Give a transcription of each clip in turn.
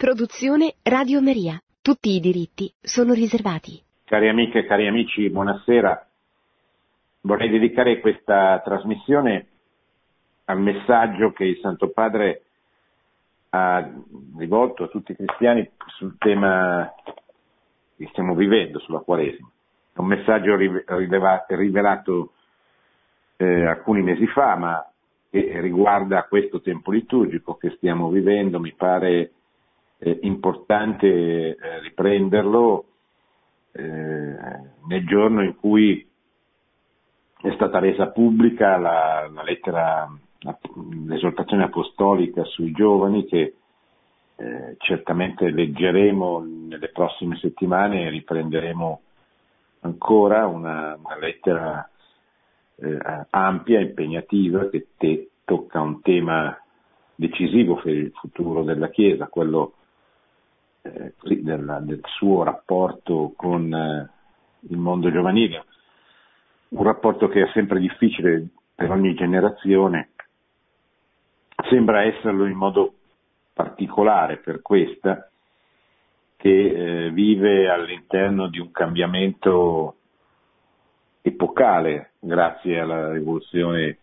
Produzione Radio Maria. Tutti i diritti sono riservati. Cari amiche e cari amici, buonasera. Vorrei dedicare questa trasmissione al messaggio che il Santo Padre ha rivolto a tutti i cristiani sul tema che stiamo vivendo, sulla Quaresima. È un messaggio rivelato eh, alcuni mesi fa, ma che riguarda questo tempo liturgico che stiamo vivendo, mi pare eh, importante eh, riprenderlo eh, nel giorno in cui è stata resa pubblica la, la lettera, la, l'esortazione apostolica sui giovani che eh, certamente leggeremo nelle prossime settimane e riprenderemo ancora una, una lettera eh, ampia, impegnativa, che te, tocca un tema decisivo per il futuro della Chiesa, quello eh, del, del, suo rapporto con eh, il mondo giovanile, un rapporto che è sempre difficile per ogni generazione, sembra esserlo in modo particolare per questa che eh, vive all'interno di un cambiamento epocale grazie alla rivoluzione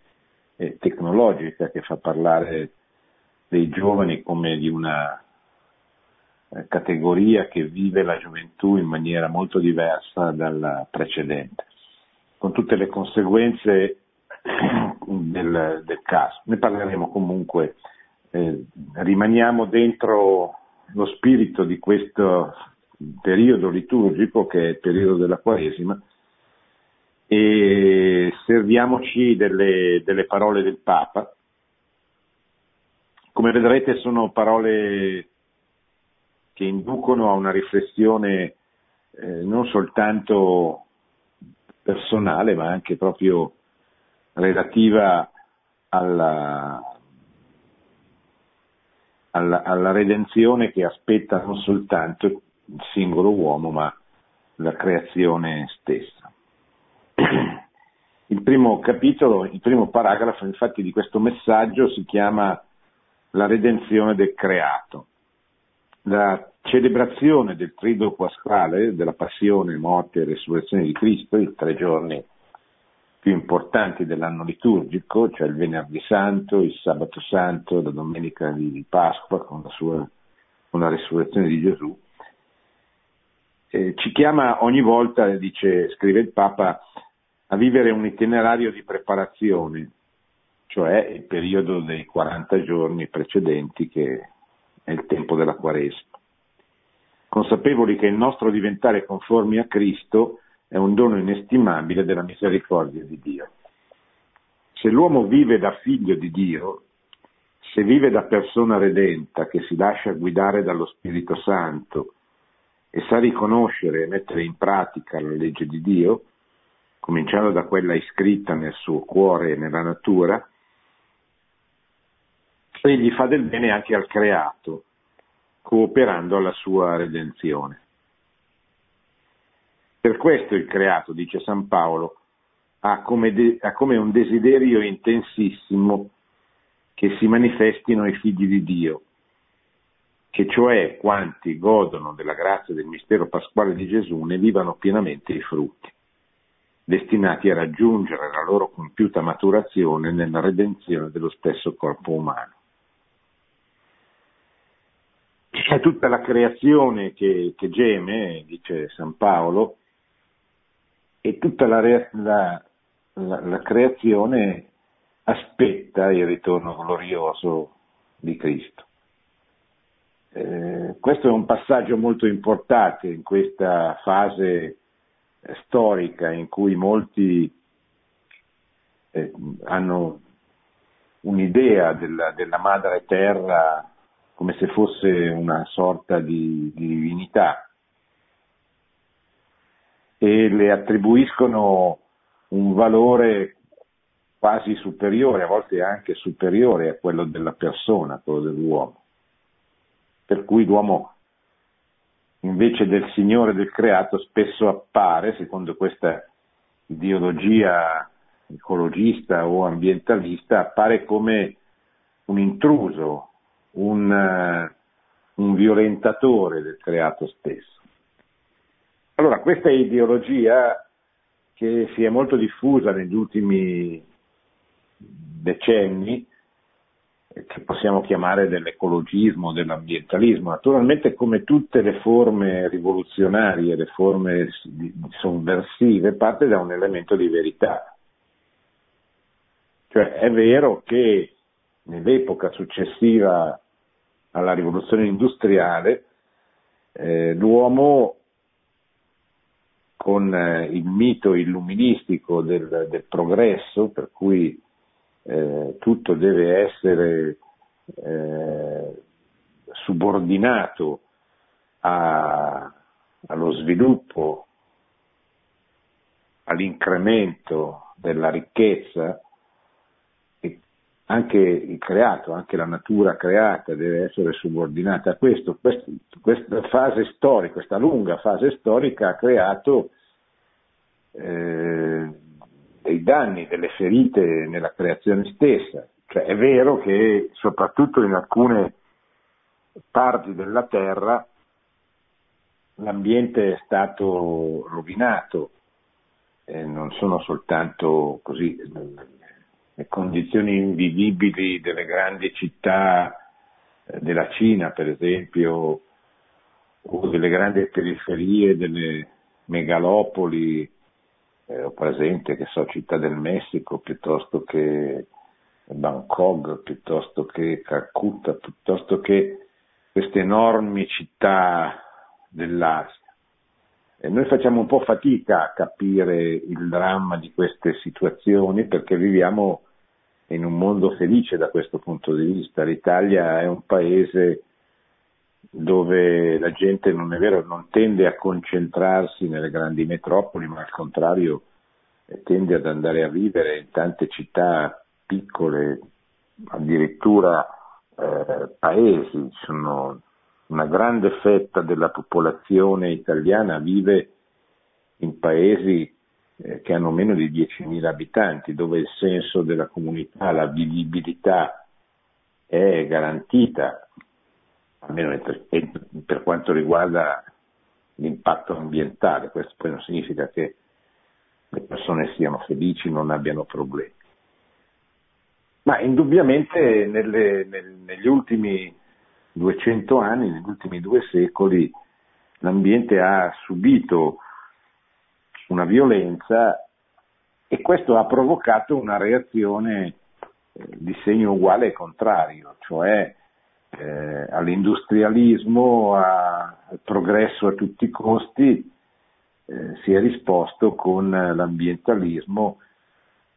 eh, tecnologica che fa parlare dei giovani come di una categoria che vive la gioventù in maniera molto diversa dalla precedente, con tutte le conseguenze del, del caso. Ne parleremo comunque, eh, rimaniamo dentro lo spirito di questo periodo liturgico che è il periodo della Quaresima e serviamoci delle, delle parole del Papa. Come vedrete sono parole che inducono a una riflessione eh, non soltanto personale, ma anche proprio relativa alla, alla, alla, redenzione che aspetta non soltanto il singolo uomo, ma la creazione stessa. Il primo capitolo, il primo paragrafo infatti di questo messaggio si chiama La redenzione del creato la celebrazione del trido pasquale, della passione, morte e resurrezione di Cristo, i tre giorni più importanti dell'anno liturgico, cioè il venerdì santo, il sabato santo, la domenica di Pasqua con la, sua, con la resurrezione di Gesù, eh, ci chiama ogni volta, dice, scrive il Papa, a vivere un itinerario di preparazione, cioè il periodo dei 40 giorni precedenti che il tempo della Quaresima. Consapevoli che il nostro diventare conformi a Cristo è un dono inestimabile della misericordia di Dio. Se l'uomo vive da figlio di Dio, se vive da persona redenta che si lascia guidare dallo Spirito Santo e sa riconoscere e mettere in pratica la legge di Dio, cominciando da quella iscritta nel suo cuore e nella natura, egli fa del bene anche al creato, cooperando alla sua redenzione. Per questo il creato, dice San Paolo, ha come, de- ha come un desiderio intensissimo che si manifestino i figli di Dio, che cioè quanti godono della grazia del mistero pasquale di Gesù ne vivano pienamente i frutti, destinati a raggiungere la loro compiuta maturazione nella redenzione dello stesso corpo umano. È tutta la creazione che, che geme, dice San Paolo, e tutta la, la, la, la creazione aspetta il ritorno glorioso di Cristo. Eh, questo è un passaggio molto importante in questa fase storica in cui molti eh, hanno un'idea della, della madre terra come se fosse una sorta di, di divinità e le attribuiscono un valore quasi superiore, a volte anche superiore a quello della persona, quello dell'uomo. Per cui l'uomo invece del Signore del creato spesso appare, secondo questa ideologia ecologista o ambientalista, appare come un intruso, un, un violentatore del creato stesso. Allora, questa ideologia che si è molto diffusa negli ultimi decenni, che possiamo chiamare dell'ecologismo, dell'ambientalismo. Naturalmente come tutte le forme rivoluzionarie, le forme sovversive, parte da un elemento di verità. Cioè è vero che nell'epoca successiva alla rivoluzione industriale eh, l'uomo con eh, il mito illuministico del, del progresso, per cui eh, tutto deve essere eh, subordinato a, allo sviluppo, all'incremento della ricchezza, anche il creato, anche la natura creata deve essere subordinata a questo. Quest, questa fase storica, questa lunga fase storica ha creato eh, dei danni, delle ferite nella creazione stessa. Cioè, è vero che soprattutto in alcune parti della Terra l'ambiente è stato rovinato, eh, non sono soltanto così le condizioni invivibili delle grandi città eh, della Cina, per esempio, o delle grandi periferie delle megalopoli eh, ho presente che so Città del Messico piuttosto che Bangkok, piuttosto che Calcutta, piuttosto che queste enormi città dell'Asia. E noi facciamo un po' fatica a capire il dramma di queste situazioni perché viviamo in un mondo felice da questo punto di vista. L'Italia è un paese dove la gente non è vero, non tende a concentrarsi nelle grandi metropoli, ma al contrario tende ad andare a vivere in tante città piccole, addirittura eh, paesi. Sono una grande fetta della popolazione italiana vive in paesi eh, che hanno meno di 10.000 abitanti, dove il senso della comunità, la vivibilità è garantita, almeno per, quanto riguarda l'impatto ambientale. Questo poi non significa che le persone siano felici, non abbiano problemi. Ma indubbiamente nelle, nel, negli ultimi 200 anni, negli ultimi due secoli, l'ambiente ha subito una violenza e questo ha provocato una reazione eh, di segno uguale e contrario, cioè eh, all'industrialismo, a, al progresso a tutti i costi, eh, si è risposto con l'ambientalismo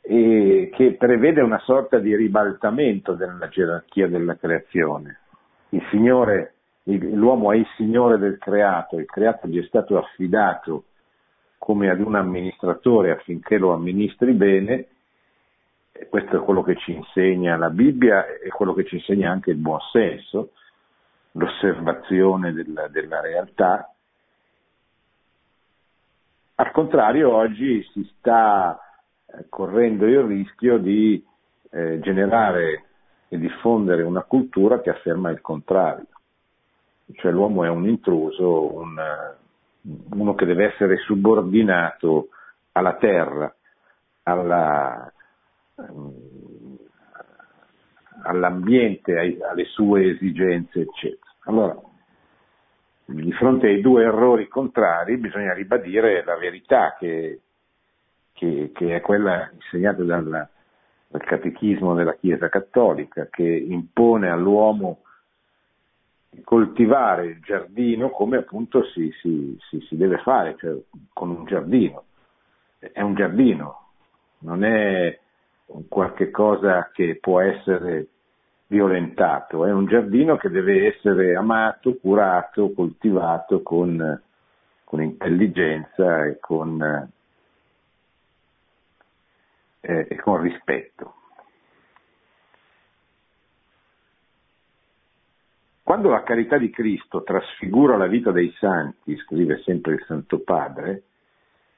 e che prevede una sorta di ribaltamento della gerarchia della creazione. Il Signore, l'uomo è il Signore del creato, il creato gli è stato affidato come ad un amministratore affinché lo amministri bene, questo è quello che ci insegna la Bibbia e quello che ci insegna anche il buon senso, l'osservazione della, della realtà. Al contrario, oggi si sta eh, correndo il rischio di eh, generare e diffondere una cultura che afferma il contrario, cioè l'uomo è un intruso, un, uno che deve essere subordinato alla terra, alla, ehm, all'ambiente, alle sue esigenze, eccetera. Allora, di fronte ai due errori contrari bisogna ribadire la verità che, che, che è quella insegnata dal, dal catechismo della Chiesa Cattolica, che impone all'uomo coltivare il giardino come appunto si, si, si, si deve fare, cioè con un giardino. È un giardino, non è qualche cosa che può essere violentato, è un giardino che deve essere amato, curato, coltivato con, con intelligenza e con, eh, e con rispetto. Quando la carità di Cristo trasfigura la vita dei santi, scrive sempre il Santo Padre,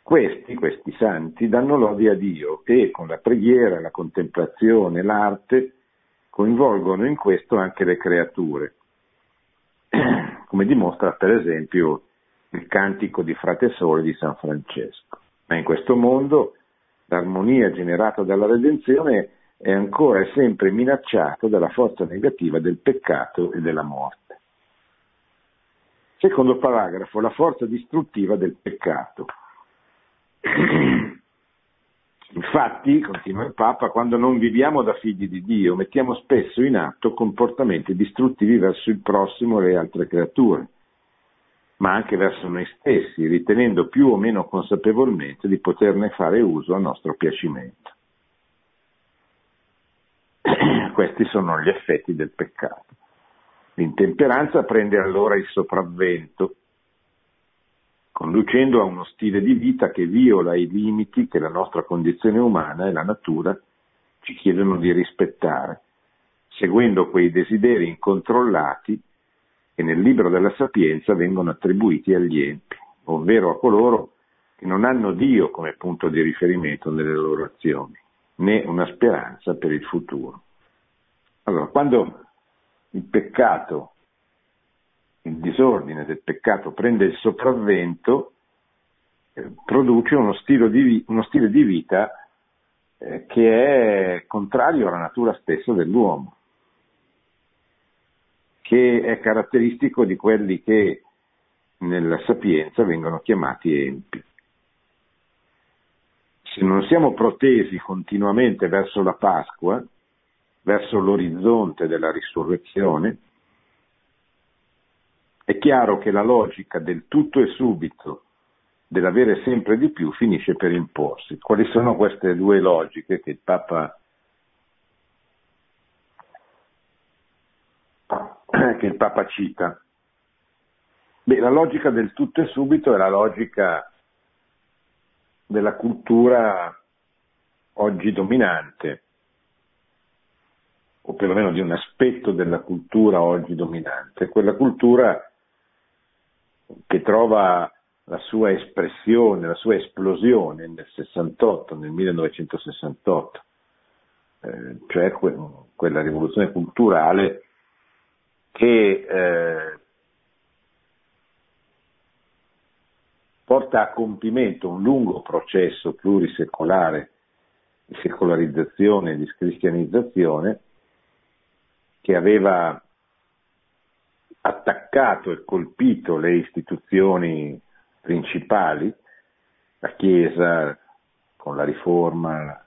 questi, questi santi, danno lode a Dio e con la preghiera, la contemplazione, l'arte, coinvolgono in questo anche le creature. come dimostra per esempio il cantico di Frate Sole di San Francesco. Ma in questo mondo l'armonia generata dalla redenzione è ancora e sempre minacciata dalla forza negativa del peccato e della morte. Secondo paragrafo, la forza distruttiva del peccato. Infatti, continua il Papa, quando non viviamo da figli di Dio, mettiamo spesso in atto comportamenti distruttivi verso il prossimo e le altre creature, ma anche verso noi stessi, ritenendo più o meno consapevolmente di poterne fare uso a nostro piacimento. Questi sono gli effetti del peccato. L'intemperanza prende allora il sopravvento, conducendo a uno stile di vita che viola i limiti che la nostra condizione umana e la natura ci chiedono di rispettare, seguendo quei desideri incontrollati che nel libro della sapienza vengono attribuiti agli empi, ovvero a coloro che non hanno Dio come punto di riferimento nelle loro azioni, né una speranza per il futuro. Allora, quando il peccato, il disordine del peccato prende il sopravvento, eh, produce uno stile di, uno stile di vita eh, che è contrario alla natura stessa dell'uomo, che è caratteristico di quelli che nella sapienza vengono chiamati empi. Se non siamo protesi continuamente verso la Pasqua, verso l'orizzonte della risurrezione, è chiaro che la logica del tutto e subito, dell'avere sempre di più, finisce per imporsi. Quali sono queste due logiche che il Papa, che il Papa cita? Beh, la logica del tutto e subito è la logica della cultura oggi dominante, o perlomeno di un aspetto della cultura oggi dominante, quella cultura che trova la sua espressione, la sua esplosione nel 68, nel 1968, eh, cioè que- quella rivoluzione culturale che eh, porta a compimento un lungo processo plurisecolare di secolarizzazione e di cristianizzazione che aveva attaccato e colpito le istituzioni principali, la Chiesa con la riforma,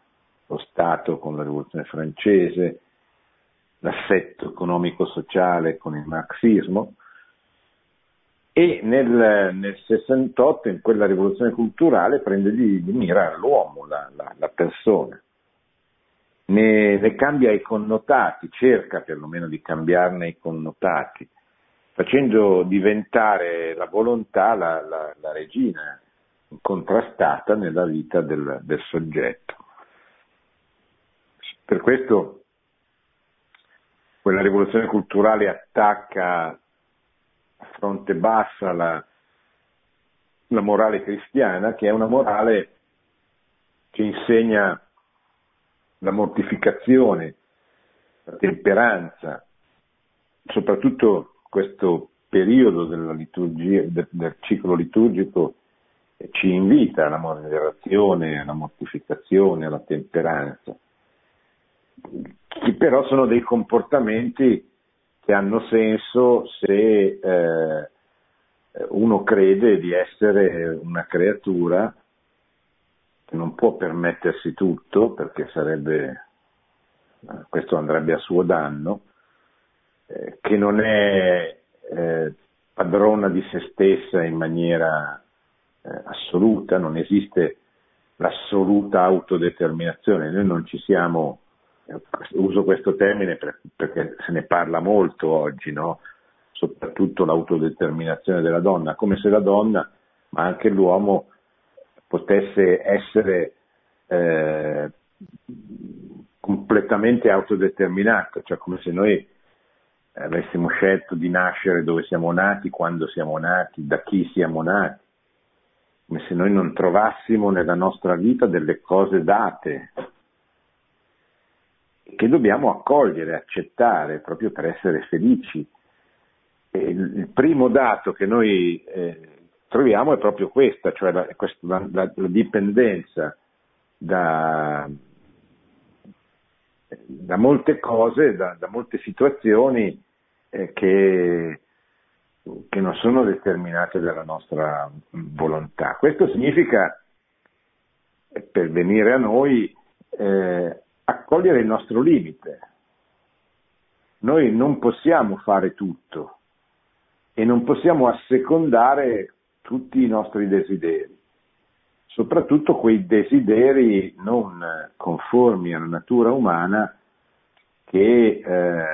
lo Stato con la rivoluzione francese, l'assetto economico-sociale con il marxismo e nel, nel 68 in quella rivoluzione culturale prende di, di mira l'uomo, la, la, la persona ne, ne cambia i connotati, cerca perlomeno di cambiarne i connotati, facendo diventare la volontà la, la, la regina contrastata nella vita del, del, soggetto. Per questo quella rivoluzione culturale attacca a fronte bassa la, la morale cristiana, che è una morale che insegna la mortificazione, la temperanza, soprattutto questo periodo del, del ciclo liturgico ci invita alla moderazione, alla mortificazione, alla temperanza, che però sono dei comportamenti che hanno senso se eh, uno crede di essere una creatura non può permettersi tutto perché sarebbe, questo andrebbe a suo danno, eh, che non è eh, padrona di se stessa in maniera eh, assoluta, non esiste l'assoluta autodeterminazione, noi non ci siamo, eh, uso questo termine per, perché se ne parla molto oggi, no? soprattutto l'autodeterminazione della donna, come se la donna, ma anche l'uomo, potesse essere eh, completamente autodeterminato, cioè come se noi avessimo scelto di nascere dove siamo nati, quando siamo nati, da chi siamo nati, come se noi non trovassimo nella nostra vita delle cose date che dobbiamo accogliere, accettare proprio per essere felici. Il, il primo dato che noi eh, troviamo è proprio questa, cioè la, la, la, la dipendenza da, da, molte cose, da, da molte situazioni eh, che, che, non sono determinate dalla nostra volontà. Questo significa, eh, per venire a noi, eh, accogliere il nostro limite. Noi non possiamo fare tutto e non possiamo assecondare tutti i nostri desideri, soprattutto quei desideri non conformi alla natura umana che eh,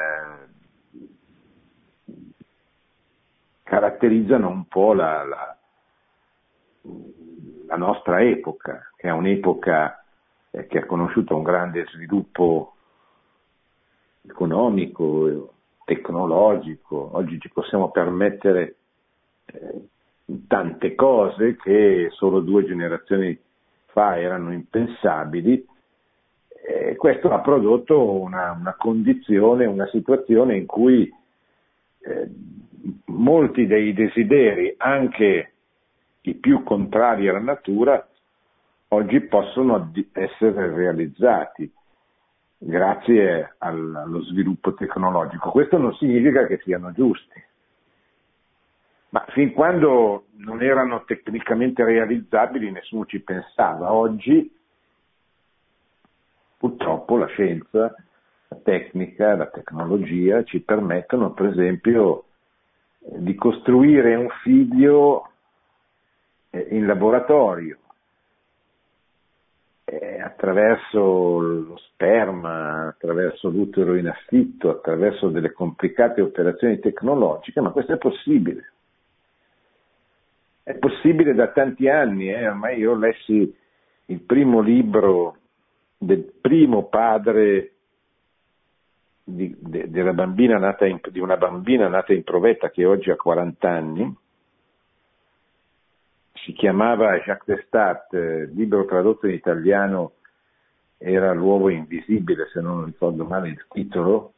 caratterizzano un po' la, la, la, nostra epoca, che è un'epoca eh, che ha conosciuto un grande sviluppo economico, tecnologico, oggi ci possiamo permettere eh, tante cose che solo due generazioni fa erano impensabili. E questo ha prodotto una, una condizione, una situazione in cui eh, molti dei desideri, anche i più contrari alla natura, oggi possono essere realizzati grazie allo sviluppo tecnologico. Questo non significa che siano giusti, ma fin quando non erano tecnicamente realizzabili nessuno ci pensava. Oggi purtroppo la scienza, la tecnica, la tecnologia ci permettono per esempio di costruire un figlio eh, in laboratorio eh, attraverso lo sperma, attraverso l'utero in affitto, attraverso delle complicate operazioni tecnologiche, ma questo è possibile è possibile da tanti anni, eh? ormai io lessi il primo libro del primo padre di, de, in, di una bambina nata in provetta che oggi ha 40 anni, si chiamava Jacques Destat, eh, libro tradotto in italiano era L'uovo invisibile, se non ricordo male il titolo,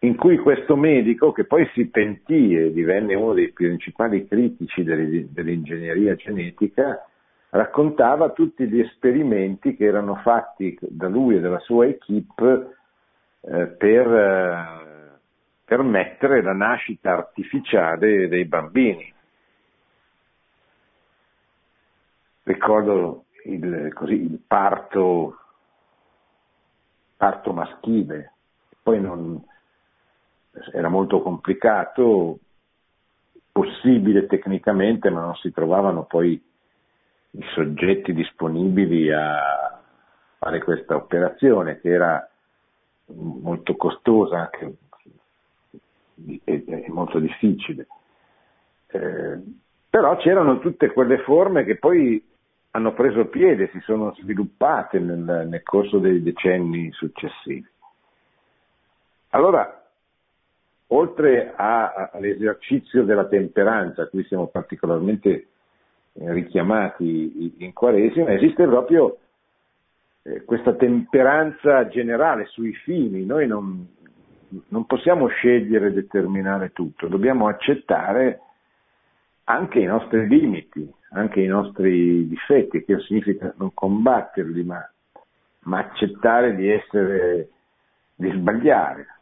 in cui questo medico, che poi si pentì e divenne uno dei principali critici dell'ingegneria genetica, raccontava tutti gli esperimenti che erano fatti da lui e dalla sua equip eh, per eh, permettere la nascita artificiale dei bambini. Ricordo il, così, il parto, parto maschile, poi non, era molto complicato, possibile tecnicamente, ma non si trovavano poi i soggetti disponibili a fare questa operazione che era molto costosa anche, e, molto difficile. Eh, però c'erano tutte quelle forme che poi hanno preso piede, si sono sviluppate nel, nel corso dei decenni successivi. Allora, oltre a, all'esercizio della temperanza, a cui siamo particolarmente eh, richiamati in Quaresima, esiste proprio eh, questa temperanza generale sui fini. Noi non, non possiamo scegliere e determinare tutto, dobbiamo accettare anche i nostri limiti, anche i nostri difetti, che significa non combatterli, ma, ma accettare di essere, di sbagliare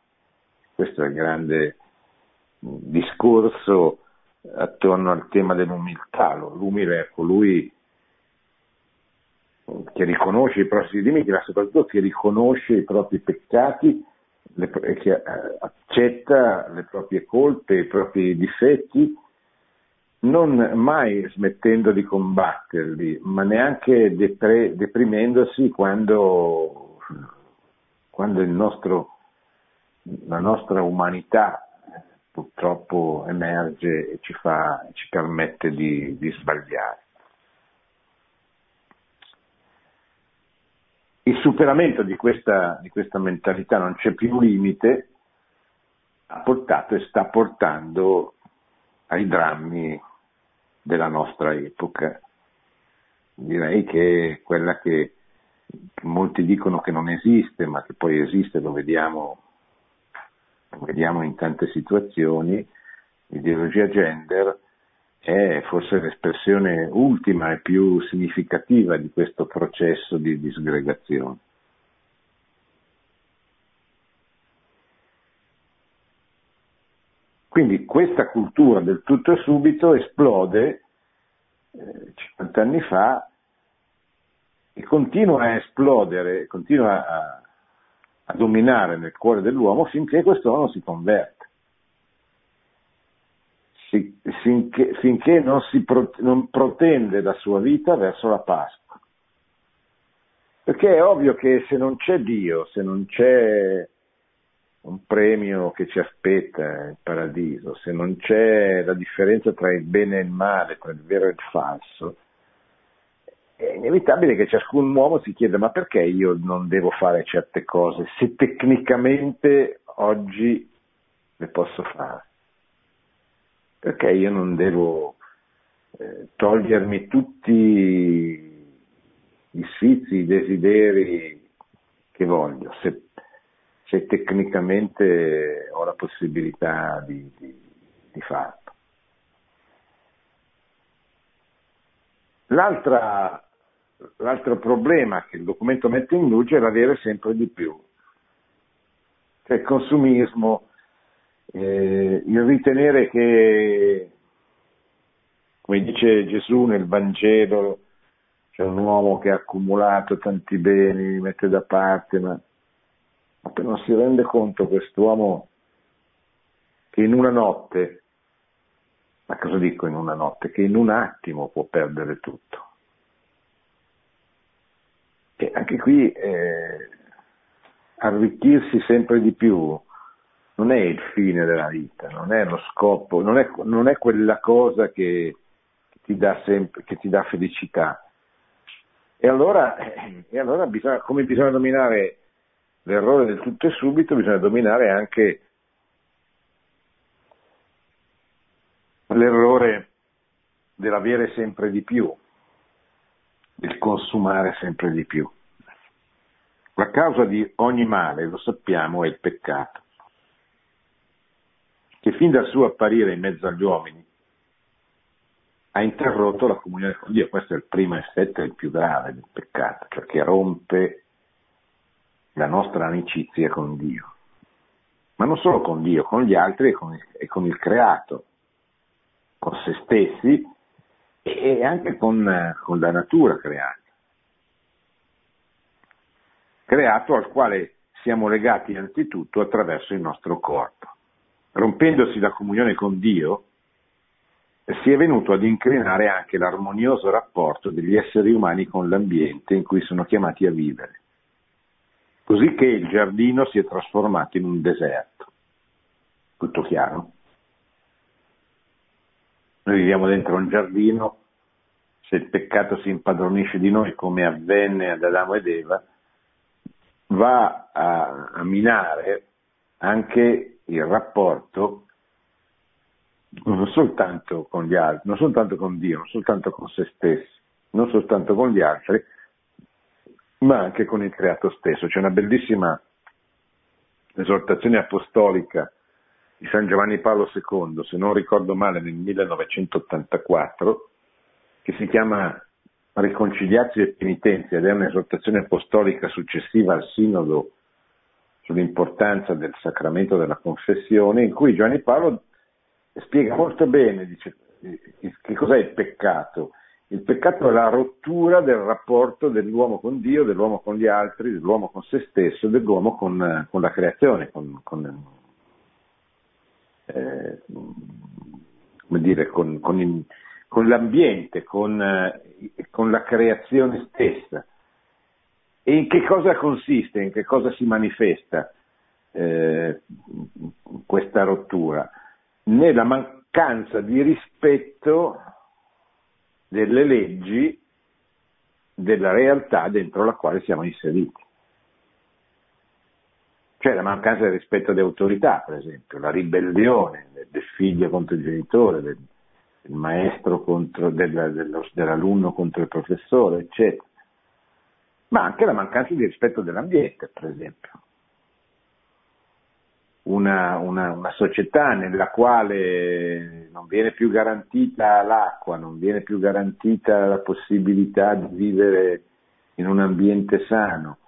questo è il grande discorso attorno al tema dell'umiltà. L'umile è colui che riconosce i propri limiti, ma soprattutto che riconosce i propri peccati e che eh, accetta le proprie colpe, i propri difetti, non mai smettendo di combatterli, ma neanche depre- deprimendosi quando, quando il nostro la nostra umanità purtroppo emerge e ci, fa, ci permette di, di sbagliare. Il superamento di questa, di questa mentalità non c'è più limite, ha portato e sta portando ai drammi della nostra epoca. Direi che quella che molti dicono che non esiste, ma che poi esiste, lo vediamo vediamo in tante situazioni, l'ideologia gender è forse l'espressione ultima e più significativa di questo processo di disgregazione. Quindi questa cultura del tutto e subito esplode eh, 50 anni fa e continua a esplodere, continua a, a dominare nel cuore dell'uomo finché quest'uomo si converte. Si, finché, finché non, si pro, non protende la sua vita verso la Pasqua. Perché è ovvio che se non c'è Dio, se non c'è un premio che ci aspetta il paradiso, se non c'è la differenza tra il bene e il male, tra il vero e il falso, è inevitabile che ciascun uomo si chieda ma perché io non devo fare certe cose se tecnicamente oggi le posso fare? Perché io non devo eh, togliermi tutti i sfizi, i desideri che voglio, se se tecnicamente ho la possibilità di, di, di farlo. L'altra, l'altro problema che il documento mette in luce è l'avere sempre di più, cioè il consumismo, eh, il ritenere che, come dice Gesù nel Vangelo, c'è un uomo che ha accumulato tanti beni, li mette da parte, ma non si rende conto quest'uomo che in una notte, ma cosa dico in una notte? Che in un attimo può perdere tutto. E anche qui eh, arricchirsi sempre di più non è il fine della vita, non è lo scopo, non è, non è quella cosa che, che, ti dà sempre, che ti dà felicità. E allora, eh, e allora bisogna, come bisogna dominare l'errore del tutto e subito, bisogna dominare anche l'errore dell'avere sempre di più, del consumare sempre di più. La causa di ogni male, lo sappiamo, è il peccato, che fin dal suo apparire in mezzo agli uomini ha interrotto la comunione con Dio. Questo è il primo effetto, il più grave del peccato, cioè che rompe la nostra amicizia con Dio, ma non solo con Dio, con gli altri e con e con il creato, con se stessi e anche con, con la natura creata. Creato al quale siamo legati innanzitutto attraverso il nostro corpo. Rompendosi la comunione con Dio, si è venuto ad incrinare anche l'armonioso rapporto degli esseri umani con l'ambiente in cui sono chiamati a vivere così che il giardino si è trasformato in un deserto. Tutto chiaro? Noi viviamo dentro un giardino, se il peccato si impadronisce di noi come avvenne ad Adamo ed Eva, va a, a minare anche il rapporto non soltanto con gli altri, non soltanto con Dio, non soltanto con se stessi, non soltanto con gli altri, ma anche con il creato stesso. C'è una bellissima esortazione apostolica di San Giovanni Paolo II, se non ricordo male nel 1984, che si chiama Riconciliazio e penitenza ed è un'esortazione apostolica successiva al sinodo sull'importanza del sacramento della confessione, in cui Giovanni Paolo spiega molto bene dice, che cos'è il peccato. Il peccato è la rottura del rapporto dell'uomo con Dio, dell'uomo con gli altri, dell'uomo con se stesso, dell'uomo con, con la creazione, con, con, eh, dire, con il, l'ambiente, eh, con, la creazione stessa. E in che cosa consiste, in che cosa si manifesta eh, questa rottura? Nella mancanza di rispetto delle leggi della realtà dentro la quale siamo inseriti. Cioè la mancanza di rispetto alle autorità, per esempio, la ribellione del figlio contro il genitore, del, del maestro contro, del, dello, dell'alunno contro il professore, eccetera. Ma anche la mancanza di rispetto dell'ambiente, per esempio. una, una, una, società nella quale non viene più garantita l'acqua, non viene più garantita la possibilità di vivere in un ambiente sano.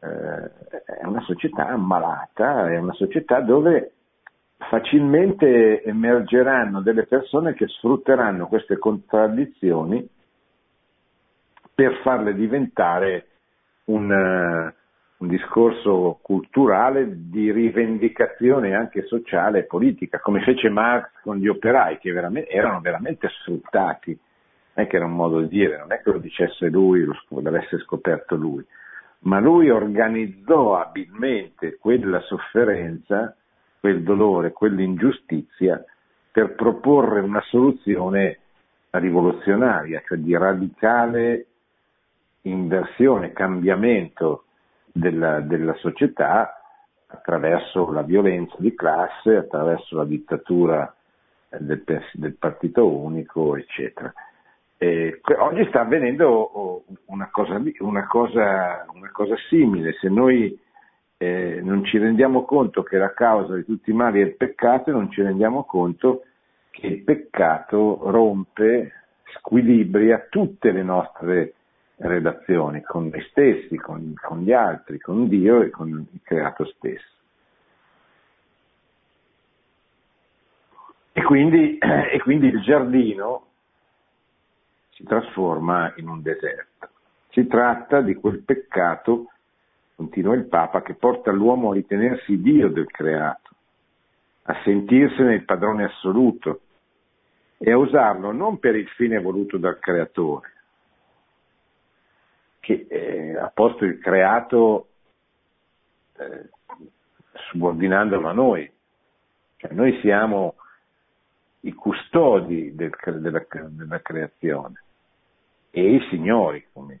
Eh, è una società ammalata, è una società dove facilmente emergeranno delle persone che sfrutteranno queste contraddizioni per farle diventare un, uh, un discorso culturale di rivendicazione anche sociale e politica, come fece Marx con gli operai che veramente, erano veramente sfruttati. Non è che era un modo di dire, non è che lo dicesse lui, lo, l'avesse scoperto lui, ma lui organizzò abilmente quella sofferenza, quel dolore, quell'ingiustizia per proporre una soluzione rivoluzionaria, cioè di radicale inversione, cambiamento della, della società attraverso la violenza di classe, attraverso la dittatura del, del partito unico, eccetera. Eh, oggi sta avvenendo oh, una cosa, una cosa, cosa simile, se noi eh, non ci rendiamo conto che la causa di tutti i mali è il peccato, non ci rendiamo conto che il peccato rompe, squilibria tutte le nostre relazioni con noi stessi, con, con gli altri, con Dio e con il creato stesso. E quindi, e quindi il giardino si trasforma in un deserto. Si tratta di quel peccato, continua il Papa, che porta l'uomo a ritenersi Dio del creato, a sentirsene il padrone assoluto e a usarlo non per il fine voluto dal creatore, che eh, ha posto il creato eh, subordinandolo a noi. Cioè, noi siamo i custodi del, della, della, creazione e i signori. Come,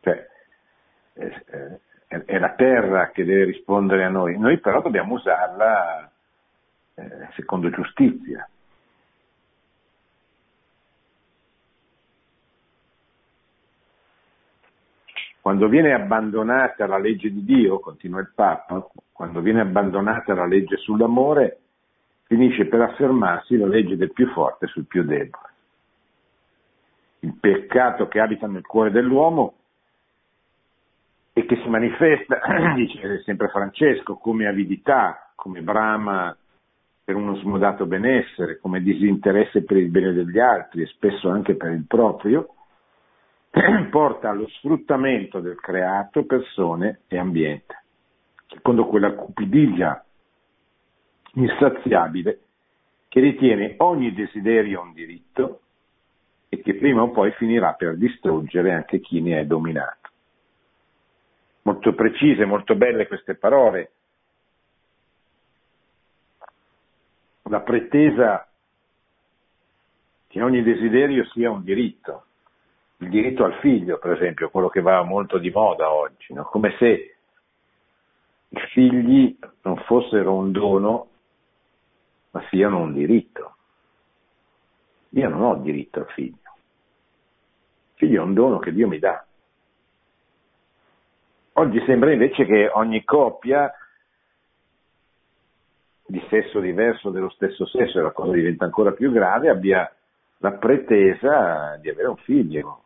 cioè, è, è, la terra che deve rispondere a noi, noi però dobbiamo usarla eh, secondo giustizia. Quando viene abbandonata la legge di Dio, continua il Papa, quando viene abbandonata la legge sull'amore, finisce per affermarsi la legge del più forte sul più debole. Il peccato che abita nel cuore dell'uomo e che si manifesta, dice sempre Francesco, come avidità, come brama per uno smodato benessere, come disinteresse per il bene degli altri e spesso anche per il proprio, porta allo sfruttamento del creato, persone e ambiente, secondo quella cupidigia insaziabile che ritiene ogni desiderio un diritto e che prima o poi finirà per distruggere anche chi ne è dominato. Molto precise, molto belle queste parole. La pretesa che ogni desiderio sia un diritto il diritto al figlio, per esempio, quello che va molto di moda oggi, no? come se i figli non fossero un dono, ma siano un diritto. Io non ho diritto al figlio. Il figlio è un dono che Dio mi dà. Oggi sembra invece che ogni coppia di sesso diverso dello stesso sesso, e la cosa diventa ancora più grave, abbia la pretesa di avere un figlio,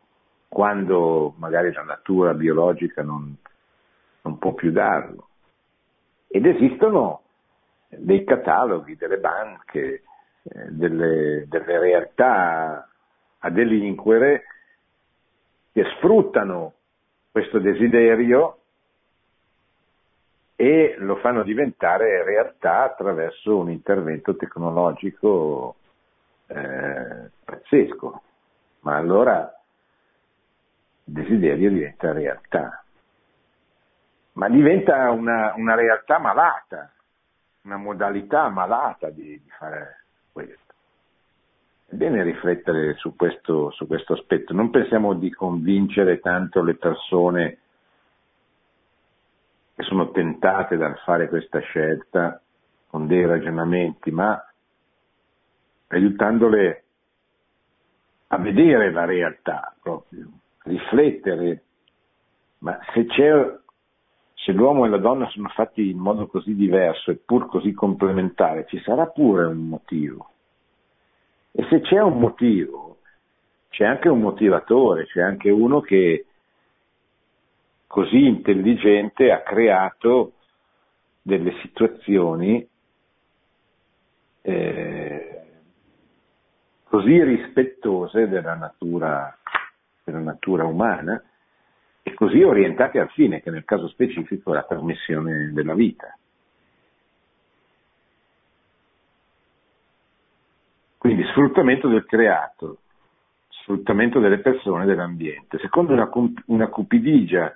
quando magari la natura biologica non, non può più darlo. Ed esistono dei cataloghi, delle banche, eh, delle, delle realtà a delinquere che sfruttano questo desiderio e lo fanno diventare realtà attraverso un intervento tecnologico eh, pazzesco. Ma allora il desiderio diventa realtà, ma diventa una, una realtà malata, una modalità malata di, di fare questo. È bene riflettere su questo, su questo aspetto, non pensiamo di convincere tanto le persone che sono tentate dal fare questa scelta con dei ragionamenti, ma aiutandole a vedere la realtà proprio, riflettere, ma se se l'uomo e la donna sono fatti in modo così diverso e pur così complementare, ci sarà pure un motivo. E se c'è un motivo, c'è anche un motivatore, c'è anche uno che così intelligente ha creato delle situazioni eh, così rispettose della natura, della natura umana e così orientate al fine, che nel caso specifico è la trasmissione della vita. Quindi sfruttamento del creato, sfruttamento delle persone, dell'ambiente, secondo una, una cupidigia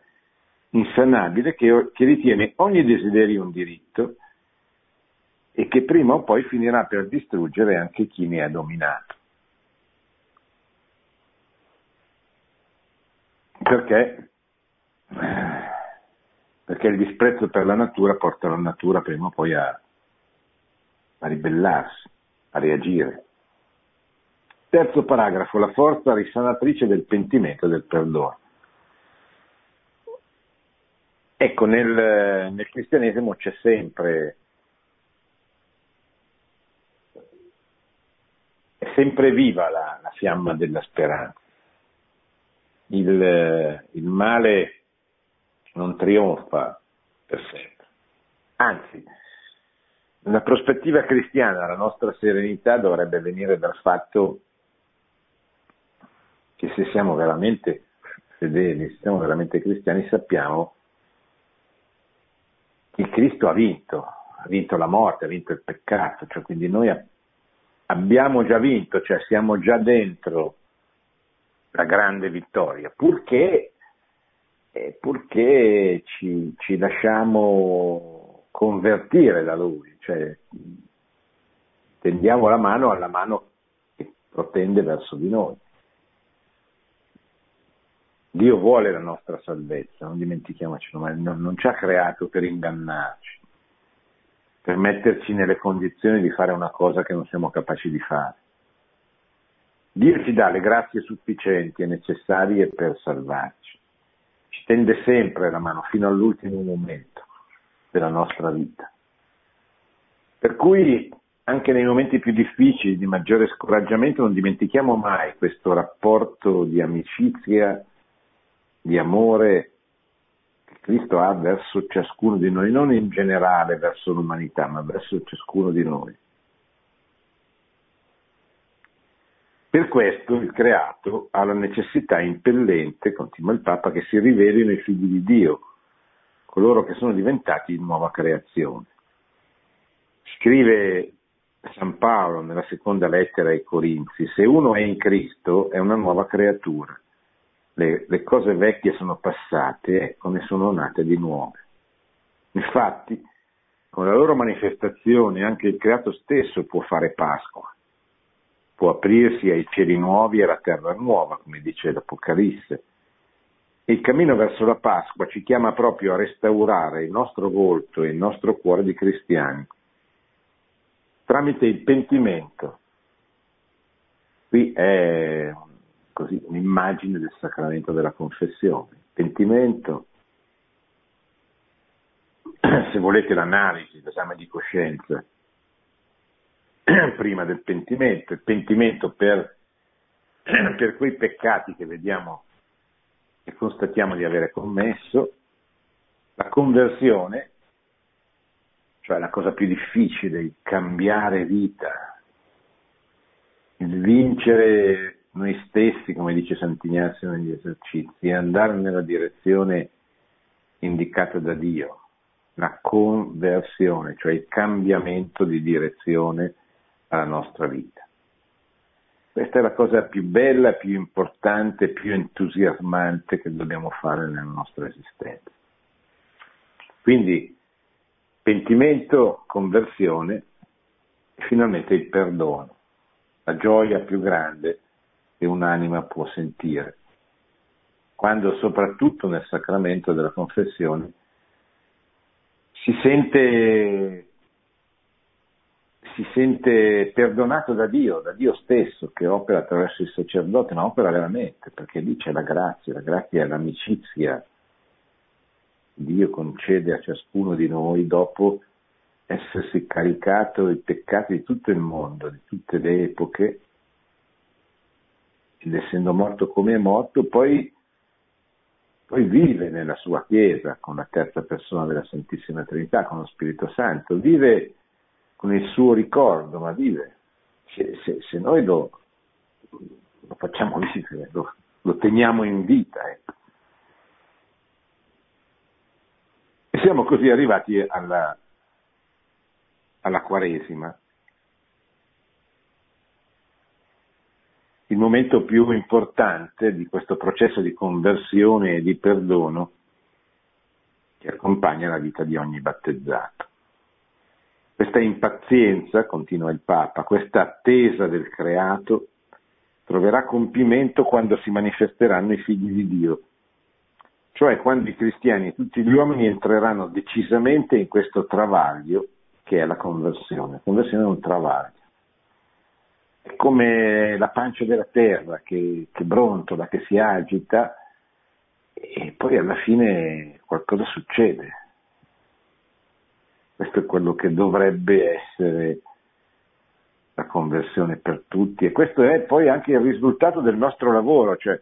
insanabile che, che ritiene ogni desiderio un diritto e che prima o poi finirà per distruggere anche chi ne ha dominato. Perché? Perché il disprezzo per la natura porta la natura prima o poi a, a ribellarsi, a reagire. Terzo paragrafo, la forza risanatrice del pentimento e del perdono. Ecco, nel, nel cristianesimo c'è sempre, è sempre viva la, la fiamma della speranza. Il, il male non trionfa per sempre. Anzi, nella prospettiva cristiana la nostra serenità dovrebbe venire dal fatto che se siamo veramente fedeli, se siamo veramente cristiani, sappiamo il Cristo ha vinto, ha vinto la morte, ha vinto il peccato, cioè quindi noi abbiamo già vinto, cioè siamo già dentro la grande vittoria, purché, eh, purché ci, ci, lasciamo convertire da Lui, cioè tendiamo la mano alla mano che protende verso di noi. Dio vuole la nostra salvezza, non dimentichiamocelo, ma non, non ci ha creato per ingannarci, per metterci nelle condizioni di fare una cosa che non siamo capaci di fare. Dio ci dà le grazie sufficienti e necessarie per salvarci, ci tende sempre la mano fino all'ultimo momento della nostra vita. Per cui anche nei momenti più difficili, di maggiore scoraggiamento, non dimentichiamo mai questo rapporto di amicizia di amore che Cristo ha verso ciascuno di noi, non in generale verso l'umanità, ma verso ciascuno di noi. Per questo il creato ha la necessità impellente, continua il Papa, che si rivelino i figli di Dio, coloro che sono diventati nuova creazione. Scrive San Paolo nella seconda lettera ai Corinzi, se uno è in Cristo è una nuova creatura le, le cose vecchie sono passate, ne sono nate di nuove. Infatti, con la loro manifestazione anche il creato stesso può fare Pasqua, può aprirsi ai cieli nuovi e alla terra nuova, come dice l'Apocalisse. E il cammino verso la Pasqua ci chiama proprio a restaurare il nostro volto e il nostro cuore di cristiani tramite il pentimento. Qui è così, un'immagine del sacramento della confessione. Pentimento, se volete l'analisi, l'esame di coscienza, prima del pentimento, il pentimento per, per quei peccati che vediamo e constatiamo di avere commesso, la conversione, cioè la cosa più difficile, il cambiare vita, il vincere noi stessi, come dice Sant'Ignazio negli esercizi, andare nella direzione indicata da Dio, la conversione, cioè il cambiamento di direzione alla nostra vita. Questa è la cosa più bella, più importante, più entusiasmante che dobbiamo fare nella nostra esistenza. Quindi pentimento, conversione e finalmente il perdono, la gioia più grande che un'anima può sentire, quando soprattutto nel sacramento della confessione si sente, si sente perdonato da Dio, da Dio stesso che opera attraverso il sacerdote, ma opera veramente, perché lì c'è la grazia, la grazia è l'amicizia. Dio concede a ciascuno di noi dopo essersi caricato i peccati di tutto il mondo, di tutte le epoche, ed essendo morto come è morto, poi, poi vive nella sua Chiesa con la terza persona della Santissima Trinità, con lo Spirito Santo, vive con il suo ricordo, ma vive. Se, se, se noi lo, lo facciamo vivere, lo, lo teniamo in vita. Ecco. E siamo così arrivati alla, alla Quaresima, il momento più importante di questo processo di conversione e di perdono che accompagna la vita di ogni battezzato. Questa impazienza, continua il Papa, questa attesa del creato, troverà compimento quando si manifesteranno i figli di Dio, cioè quando i cristiani e tutti gli uomini entreranno decisamente in questo travaglio che è la conversione. La conversione è un travaglio. Come la pancia della terra che, che brontola, che si agita e poi alla fine qualcosa succede. Questo è quello che dovrebbe essere la conversione per tutti e questo è poi anche il risultato del nostro lavoro, cioè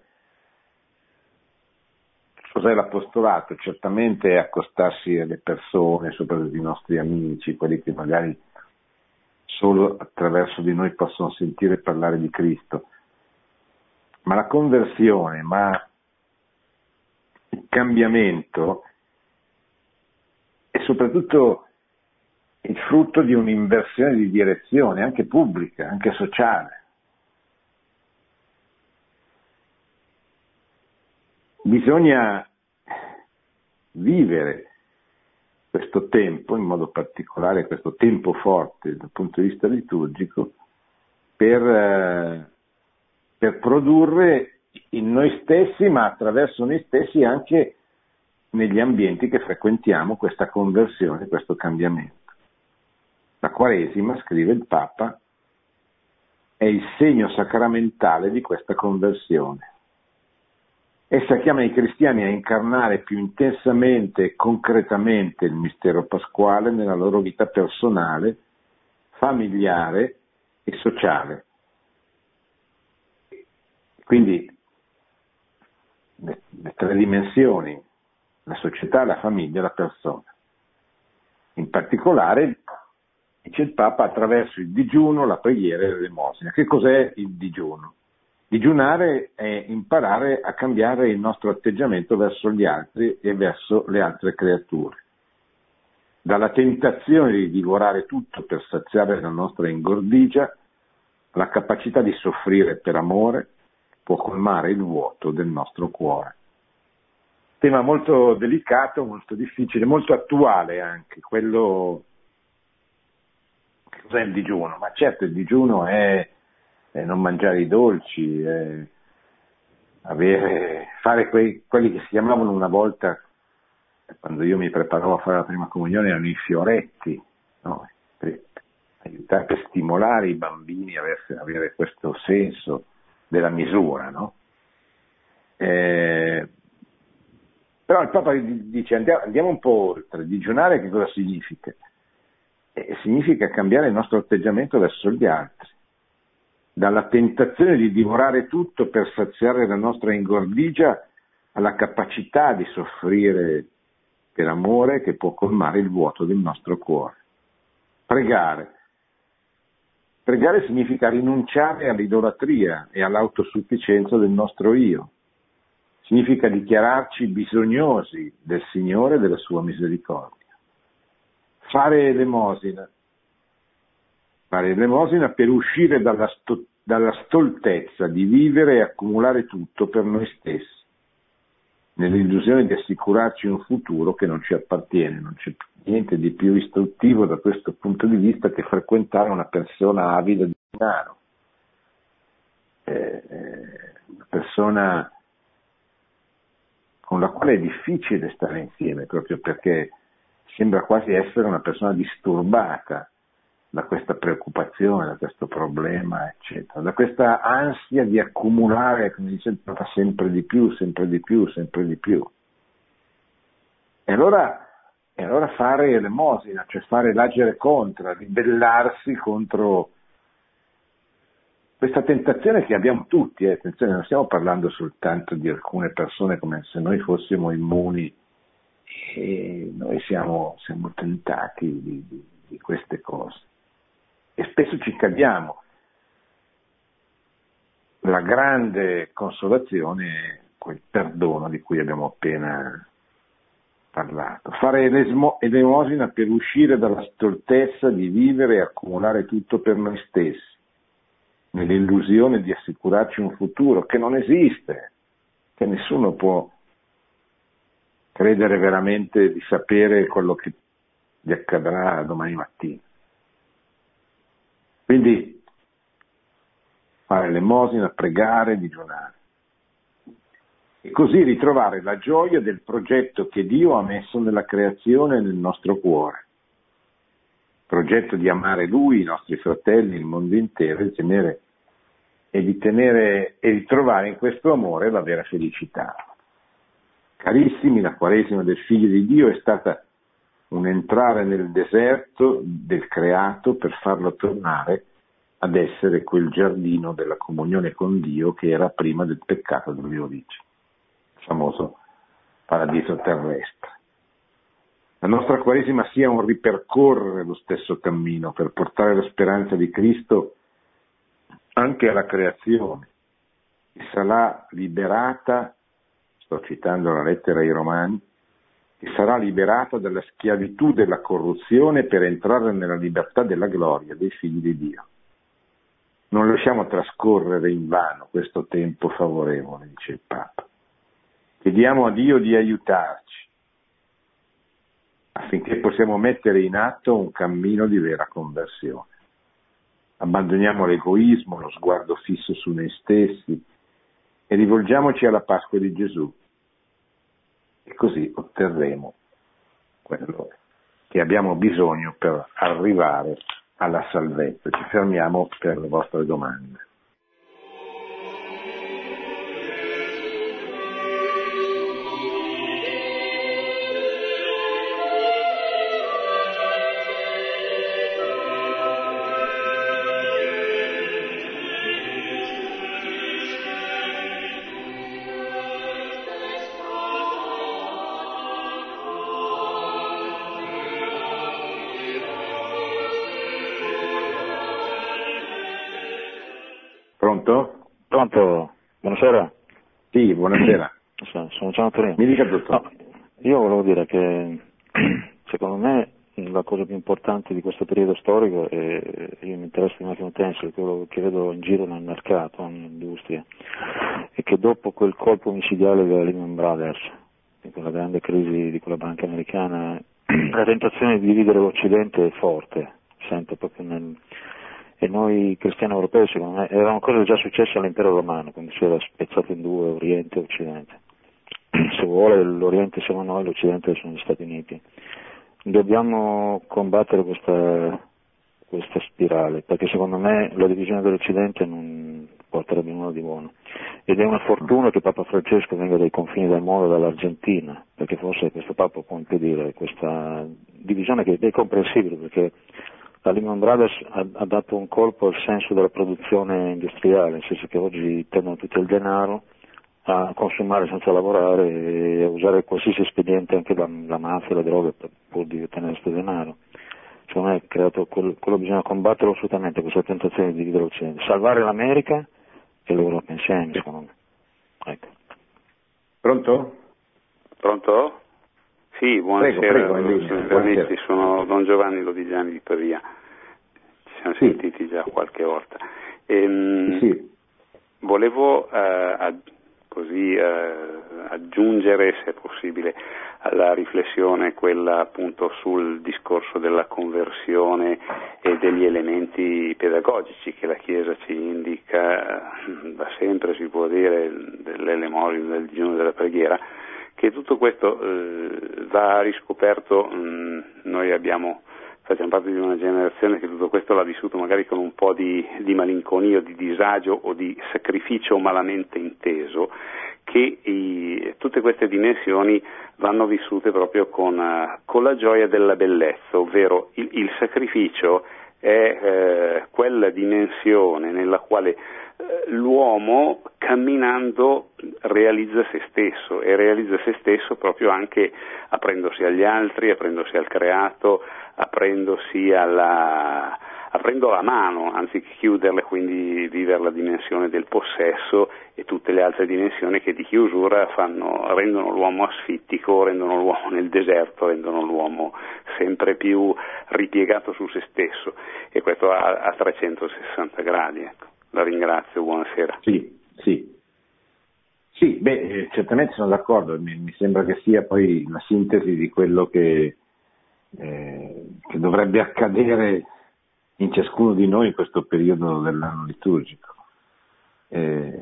cos'è l'apostolato? Certamente è accostarsi alle persone, soprattutto i nostri amici, quelli che magari solo attraverso di noi possono sentire parlare di Cristo. Ma la conversione, ma il cambiamento è soprattutto il frutto di un'inversione di direzione, anche pubblica, anche sociale. Bisogna vivere questo tempo, in modo particolare questo tempo forte dal punto di vista liturgico, per, eh, per produrre in noi stessi, ma attraverso noi stessi anche negli ambienti che frequentiamo questa conversione, questo cambiamento. La Quaresima, scrive il Papa, è il segno sacramentale di questa conversione. Essa chiama i cristiani a incarnare più intensamente e concretamente il mistero pasquale nella loro vita personale, familiare e sociale. Quindi le, tre dimensioni, la società, la famiglia e la persona. In particolare, dice il Papa, attraverso il digiuno, la preghiera e l'elemosina. Che cos'è il digiuno? Digiunare è imparare a cambiare il nostro atteggiamento verso gli altri e verso le altre creature. Dalla tentazione di divorare tutto per saziare la nostra ingordigia, la capacità di soffrire per amore può colmare il vuoto del nostro cuore. Tema molto delicato, molto difficile, molto attuale anche, quello cos'è il digiuno? Ma certo il digiuno è eh, non mangiare i dolci, eh, avere, fare quei, quelli che si chiamavano una volta, quando io mi preparavo a fare la prima comunione, erano i fioretti, no? per aiutare, per stimolare i bambini a avere, avere questo senso della misura. No? Eh, però il Papa dice andiamo, andiamo, un po' oltre, digiunare che cosa significa? Eh, significa cambiare il nostro atteggiamento verso gli altri dalla tentazione di divorare tutto per saziare la nostra ingordigia alla capacità di soffrire per amore che può colmare il vuoto del nostro cuore. Pregare. Pregare significa rinunciare all'idolatria e all'autosufficienza del nostro io. Significa dichiararci bisognosi del Signore e della sua misericordia. Fare elemosina fare l'elemosina per uscire dalla, sto, dalla stoltezza di vivere e accumulare tutto per noi stessi, nell'illusione di assicurarci un futuro che non ci appartiene, non c'è niente di più istruttivo da questo punto di vista che frequentare una persona avida di denaro, eh, eh una persona con la quale è difficile stare insieme proprio perché sembra quasi essere una persona disturbata da questa preoccupazione, da questo problema, eccetera, da questa ansia di accumulare, come dice sempre di più, sempre di più, sempre di più. E allora, e allora fare l'emosina, cioè fare l'agere contra, ribellarsi contro questa tentazione che abbiamo tutti, eh, attenzione, non stiamo parlando soltanto di alcune persone come se noi fossimo immuni e noi siamo, siamo tentati di, di, di queste cose e spesso ci cadiamo. La grande consolazione è quel perdono di cui abbiamo appena parlato. Fare l'elemosina per uscire dalla stoltezza di vivere e accumulare tutto per noi stessi, nell'illusione di assicurarci un futuro che non esiste, che nessuno può credere veramente di sapere quello che gli accadrà domani mattina. Quindi fare l'emosina, pregare, digiunare. E così ritrovare la gioia del progetto che Dio ha messo nella creazione nel nostro cuore. Progetto di amare Lui, i nostri fratelli, il mondo intero e, tenere, e di tenere e di trovare in questo amore la vera felicità. Carissimi, la Quaresima del Figlio di Dio è stata un entrare nel deserto del creato per farlo tornare ad essere quel giardino della comunione con Dio che era prima del peccato delle origini, il famoso paradiso terrestre. La nostra Quaresima sia un ripercorrere lo stesso cammino per portare la speranza di Cristo anche alla creazione, che sarà liberata, sto citando la lettera ai Romani, che sarà liberata dalla schiavitù della corruzione per entrare nella libertà della gloria dei figli di Dio. Non lasciamo trascorrere in vano questo tempo favorevole, dice il Papa. Chiediamo a Dio di aiutarci affinché possiamo mettere in atto un cammino di vera conversione. Abbandoniamo l'egoismo, lo sguardo fisso su noi stessi e rivolgiamoci alla Pasqua di Gesù, e così otterremo quello che abbiamo bisogno per arrivare alla salvezza. Ci fermiamo per le vostre domande. Pronto? Buonasera. Sì, buonasera. Sono Gian Torino. Mi dica tutto. No, io volevo dire che secondo me la cosa più importante di questo periodo storico, e io mi interesso di macchina utensile, quello che vedo in giro nel mercato, nell'industria, è che dopo quel colpo micidiale della Lehman Brothers, di quella grande crisi di quella banca americana, la tentazione di dividere l'Occidente è forte, sento proprio nel, e noi cristiani europei secondo me erano cose già successe all'impero romano, quando si era spezzato in due Oriente e Occidente. Se vuole l'Oriente siamo noi, l'Occidente sono gli Stati Uniti. Dobbiamo combattere questa, questa spirale, perché secondo me la divisione dell'Occidente non porterebbe nulla di buono. Ed è una fortuna che Papa Francesco venga dai confini del mondo, dall'Argentina, perché forse questo Papa può impedire questa divisione che è comprensibile, perché la Lehman Brothers ha, ha, dato un colpo al senso della produzione industriale, nel senso che oggi tendono tutti il denaro a consumare senza lavorare e a usare qualsiasi espediente, anche la, la mafia, la droga, pur di ottenere questo denaro. Secondo me creato, quello, quello bisogna combatterlo assolutamente, questa tentazione di dividere l'Occidente. Salvare l'America e l'Europa insieme, secondo me. Ecco. Pronto? Pronto? Sì, buonasera, prego, prego, buonasera. sono Don Giovanni Lodigiani di Pavia, ci siamo sì. sentiti già qualche volta. Ehm, sì. Volevo eh, così eh, aggiungere, se è possibile, alla riflessione quella appunto sul discorso della conversione e degli elementi pedagogici che la Chiesa ci indica eh, da sempre, si può dire, dell'elemosina, del digiuno della preghiera che tutto questo eh, va riscoperto, mh, noi abbiamo facciamo parte di una generazione che tutto questo l'ha vissuto magari con un po' di, di malinconia, di disagio o di sacrificio malamente inteso, che i, tutte queste dimensioni vanno vissute proprio con, uh, con la gioia della bellezza, ovvero il, il sacrificio è eh, quella dimensione nella quale eh, l'uomo camminando realizza se stesso e realizza se stesso proprio anche aprendosi agli altri, aprendosi al creato, aprendosi alla, aprendo la mano anziché chiuderla e quindi vivere la dimensione del possesso e tutte le altre dimensioni che di chiusura fanno, rendono l'uomo asfittico, rendono l'uomo nel deserto, rendono l'uomo sempre più ripiegato su se stesso e questo a, a 360 gradi. Ecco. La ringrazio, buonasera. Sì, sì. Sì, beh, eh, certamente sono d'accordo, mi, mi, sembra che sia poi la sintesi di quello che, eh, che dovrebbe accadere in ciascuno di noi in questo periodo dell'anno liturgico. Eh,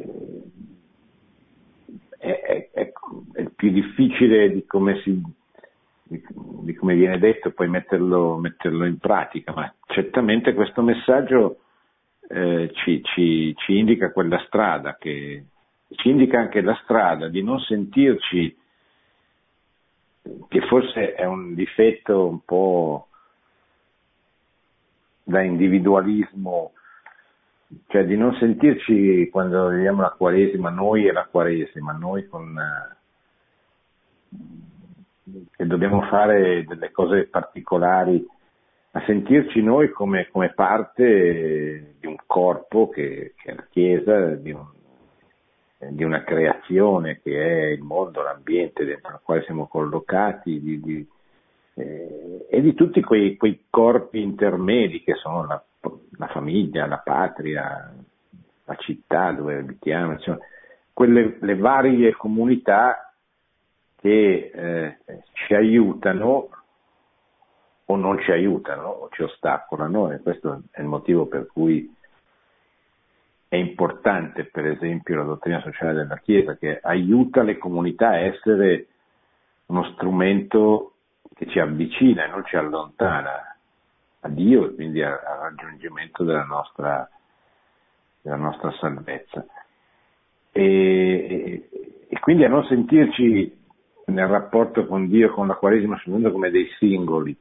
è, è, è, più difficile di come, si, di, di come viene detto poi metterlo, metterlo, in pratica, ma certamente questo messaggio eh, ci, ci, ci, indica quella strada, che, ci indica anche la strada di non sentirci, che forse è un difetto un po' da individualismo, cioè di non sentirci quando viviamo la Quaresima, noi e la Quaresima, noi con, eh, che dobbiamo fare delle cose particolari a sentirci noi come, come parte corpo che, che, è la Chiesa, di, un, di, una creazione che è il mondo, l'ambiente dentro il quale siamo collocati, di, di, eh, e di tutti quei, quei, corpi intermedi che sono la, la, famiglia, la patria, la città dove abitiamo, insomma, quelle le varie comunità che eh, ci aiutano o non ci aiutano o ci ostacolano e questo è il motivo per cui è importante per esempio la dottrina sociale della Chiesa che aiuta le comunità a essere uno strumento che ci avvicina e non ci allontana a Dio e quindi al raggiungimento della nostra, della nostra salvezza. E, e, quindi a non sentirci nel rapporto con Dio, con la Quaresima sul mondo come dei singoli,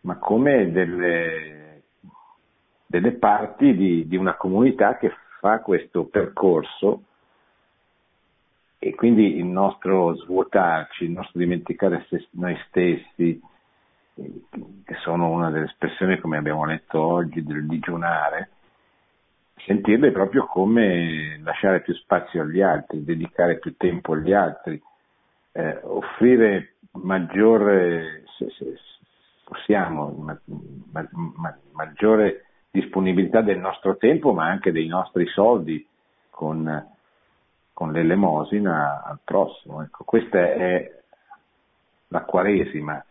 ma come delle, delle parti di, di, una comunità che fa questo percorso e quindi il nostro svuotarci, il nostro dimenticare noi stessi, che sono una delle espressioni come abbiamo letto oggi del digiunare, sentirle proprio come lasciare più spazio agli altri, dedicare più tempo agli altri, eh, offrire maggiore, se, se, possiamo, ma, ma, ma, maggiore disponibilità del nostro tempo, ma anche dei nostri soldi con, con l'elemosina al prossimo. Ecco, questa è la Quaresima,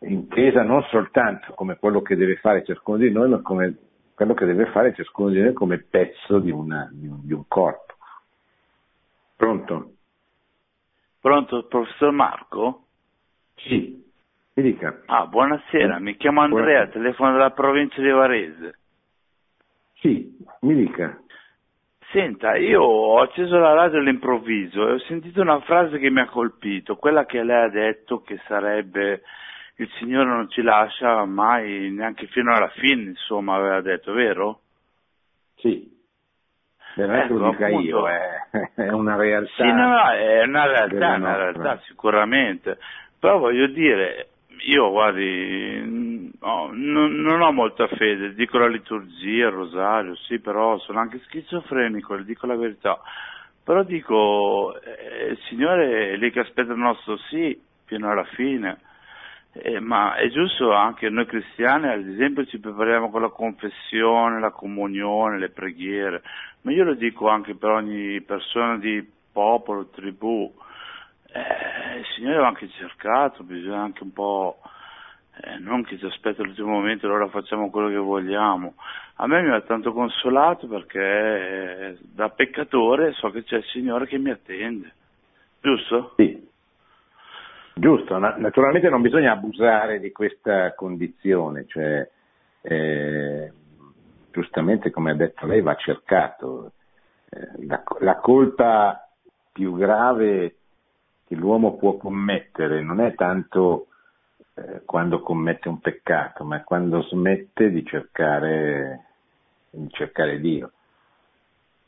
intesa non soltanto come quello che deve fare ciascuno di noi, ma come quello che deve fare ciascuno di noi come pezzo di, una, di, un, di un corpo. Pronto? Pronto, professor Marco? Sì. Mi dica. Ah, buonasera, mi chiamo Andrea, buonasera. telefono dalla provincia di Varese. Sì, mi dica. Senta, io ho acceso la radio all'improvviso e ho sentito una frase che mi ha colpito, quella che lei ha detto che sarebbe il Signore non ci lascia mai neanche fino alla fine, insomma, aveva detto, vero? Sì. Non è ecco, lo dica appunto, io, è, è, una realtà. Sì, no, è una realtà, una realtà sicuramente. Però voglio dire, io guardi, no, non, non, ho molta fede, dico la liturgia, il rosario, sì, però sono anche schizofrenico, le dico la verità. Però dico, eh, il Signore è lì che aspetta il nostro sì fino alla fine. Eh, ma è giusto anche noi cristiani, ad esempio, ci prepariamo con la confessione, la comunione, le preghiere, ma io lo dico anche per ogni persona di popolo, tribù, eh, il Signore va anche cercato, bisogna anche un po', eh, non che ci aspetta all'ultimo momento allora facciamo quello che vogliamo. A me mi ha tanto consolato perché eh, da peccatore so che c'è il Signore che mi attende, giusto? Sì. Giusto, naturalmente non bisogna abusare di questa condizione, cioè, eh, giustamente come ha detto lei va cercato. Eh, la, la colpa più grave che l'uomo può commettere non è tanto eh, quando commette un peccato, ma quando smette di cercare, di cercare Dio.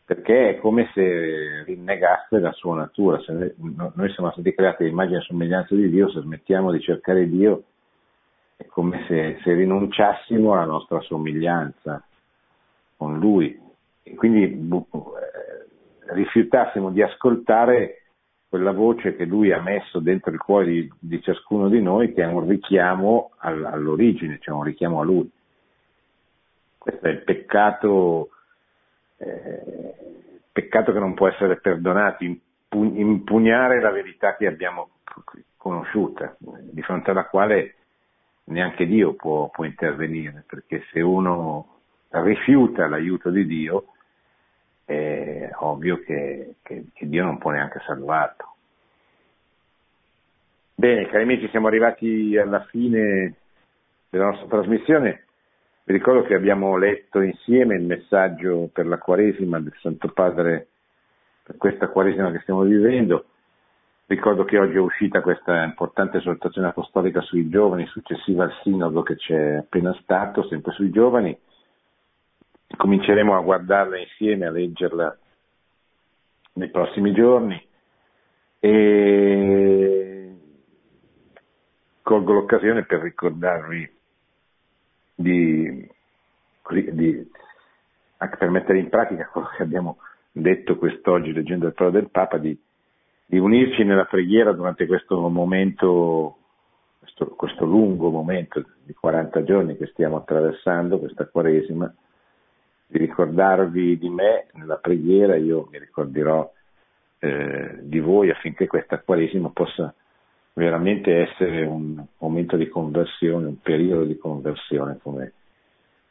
Perché è come se rinnegasse la sua natura. Se noi siamo stati creati all'immagine e somiglianza di Dio, se smettiamo di cercare Dio è come se, se rinunciassimo alla nostra somiglianza con Lui. E quindi eh, rifiutassimo di ascoltare quella voce che lui ha messo dentro il cuore di, di ciascuno di noi che è un richiamo all, all'origine, cioè un richiamo a lui. Questo è il peccato, eh, peccato che non può essere perdonato, impugnare la verità che abbiamo conosciuta, di fronte alla quale neanche Dio può, può intervenire, perché se uno rifiuta l'aiuto di Dio, è ovvio che, che, che Dio non può neanche salvarlo. Bene, cari amici, siamo arrivati alla fine della nostra trasmissione. Vi ricordo che abbiamo letto insieme il messaggio per la Quaresima del Santo Padre per questa Quaresima che stiamo vivendo. Ricordo che oggi è uscita questa importante esortazione apostolica sui giovani, successiva al sinodo che c'è appena stato, sempre sui giovani cominceremo a guardarla insieme, a leggerla nei prossimi giorni. E colgo l'occasione per ricordarvi di, di per mettere in pratica quello che abbiamo detto quest'oggi leggendo il parola del Papa, di, di, unirci nella preghiera durante questo momento, questo, questo lungo momento di 40 giorni che stiamo attraversando, questa Quaresima, di ricordarvi di me nella preghiera, io mi ricorderò eh, di voi affinché questa Quaresima possa veramente essere un momento di conversione, un periodo di conversione come,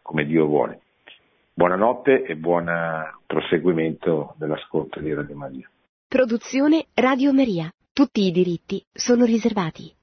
come Dio vuole. Buonanotte e buon proseguimento dell'ascolto di Radio Maria. Produzione Radio Maria. Tutti i diritti sono riservati.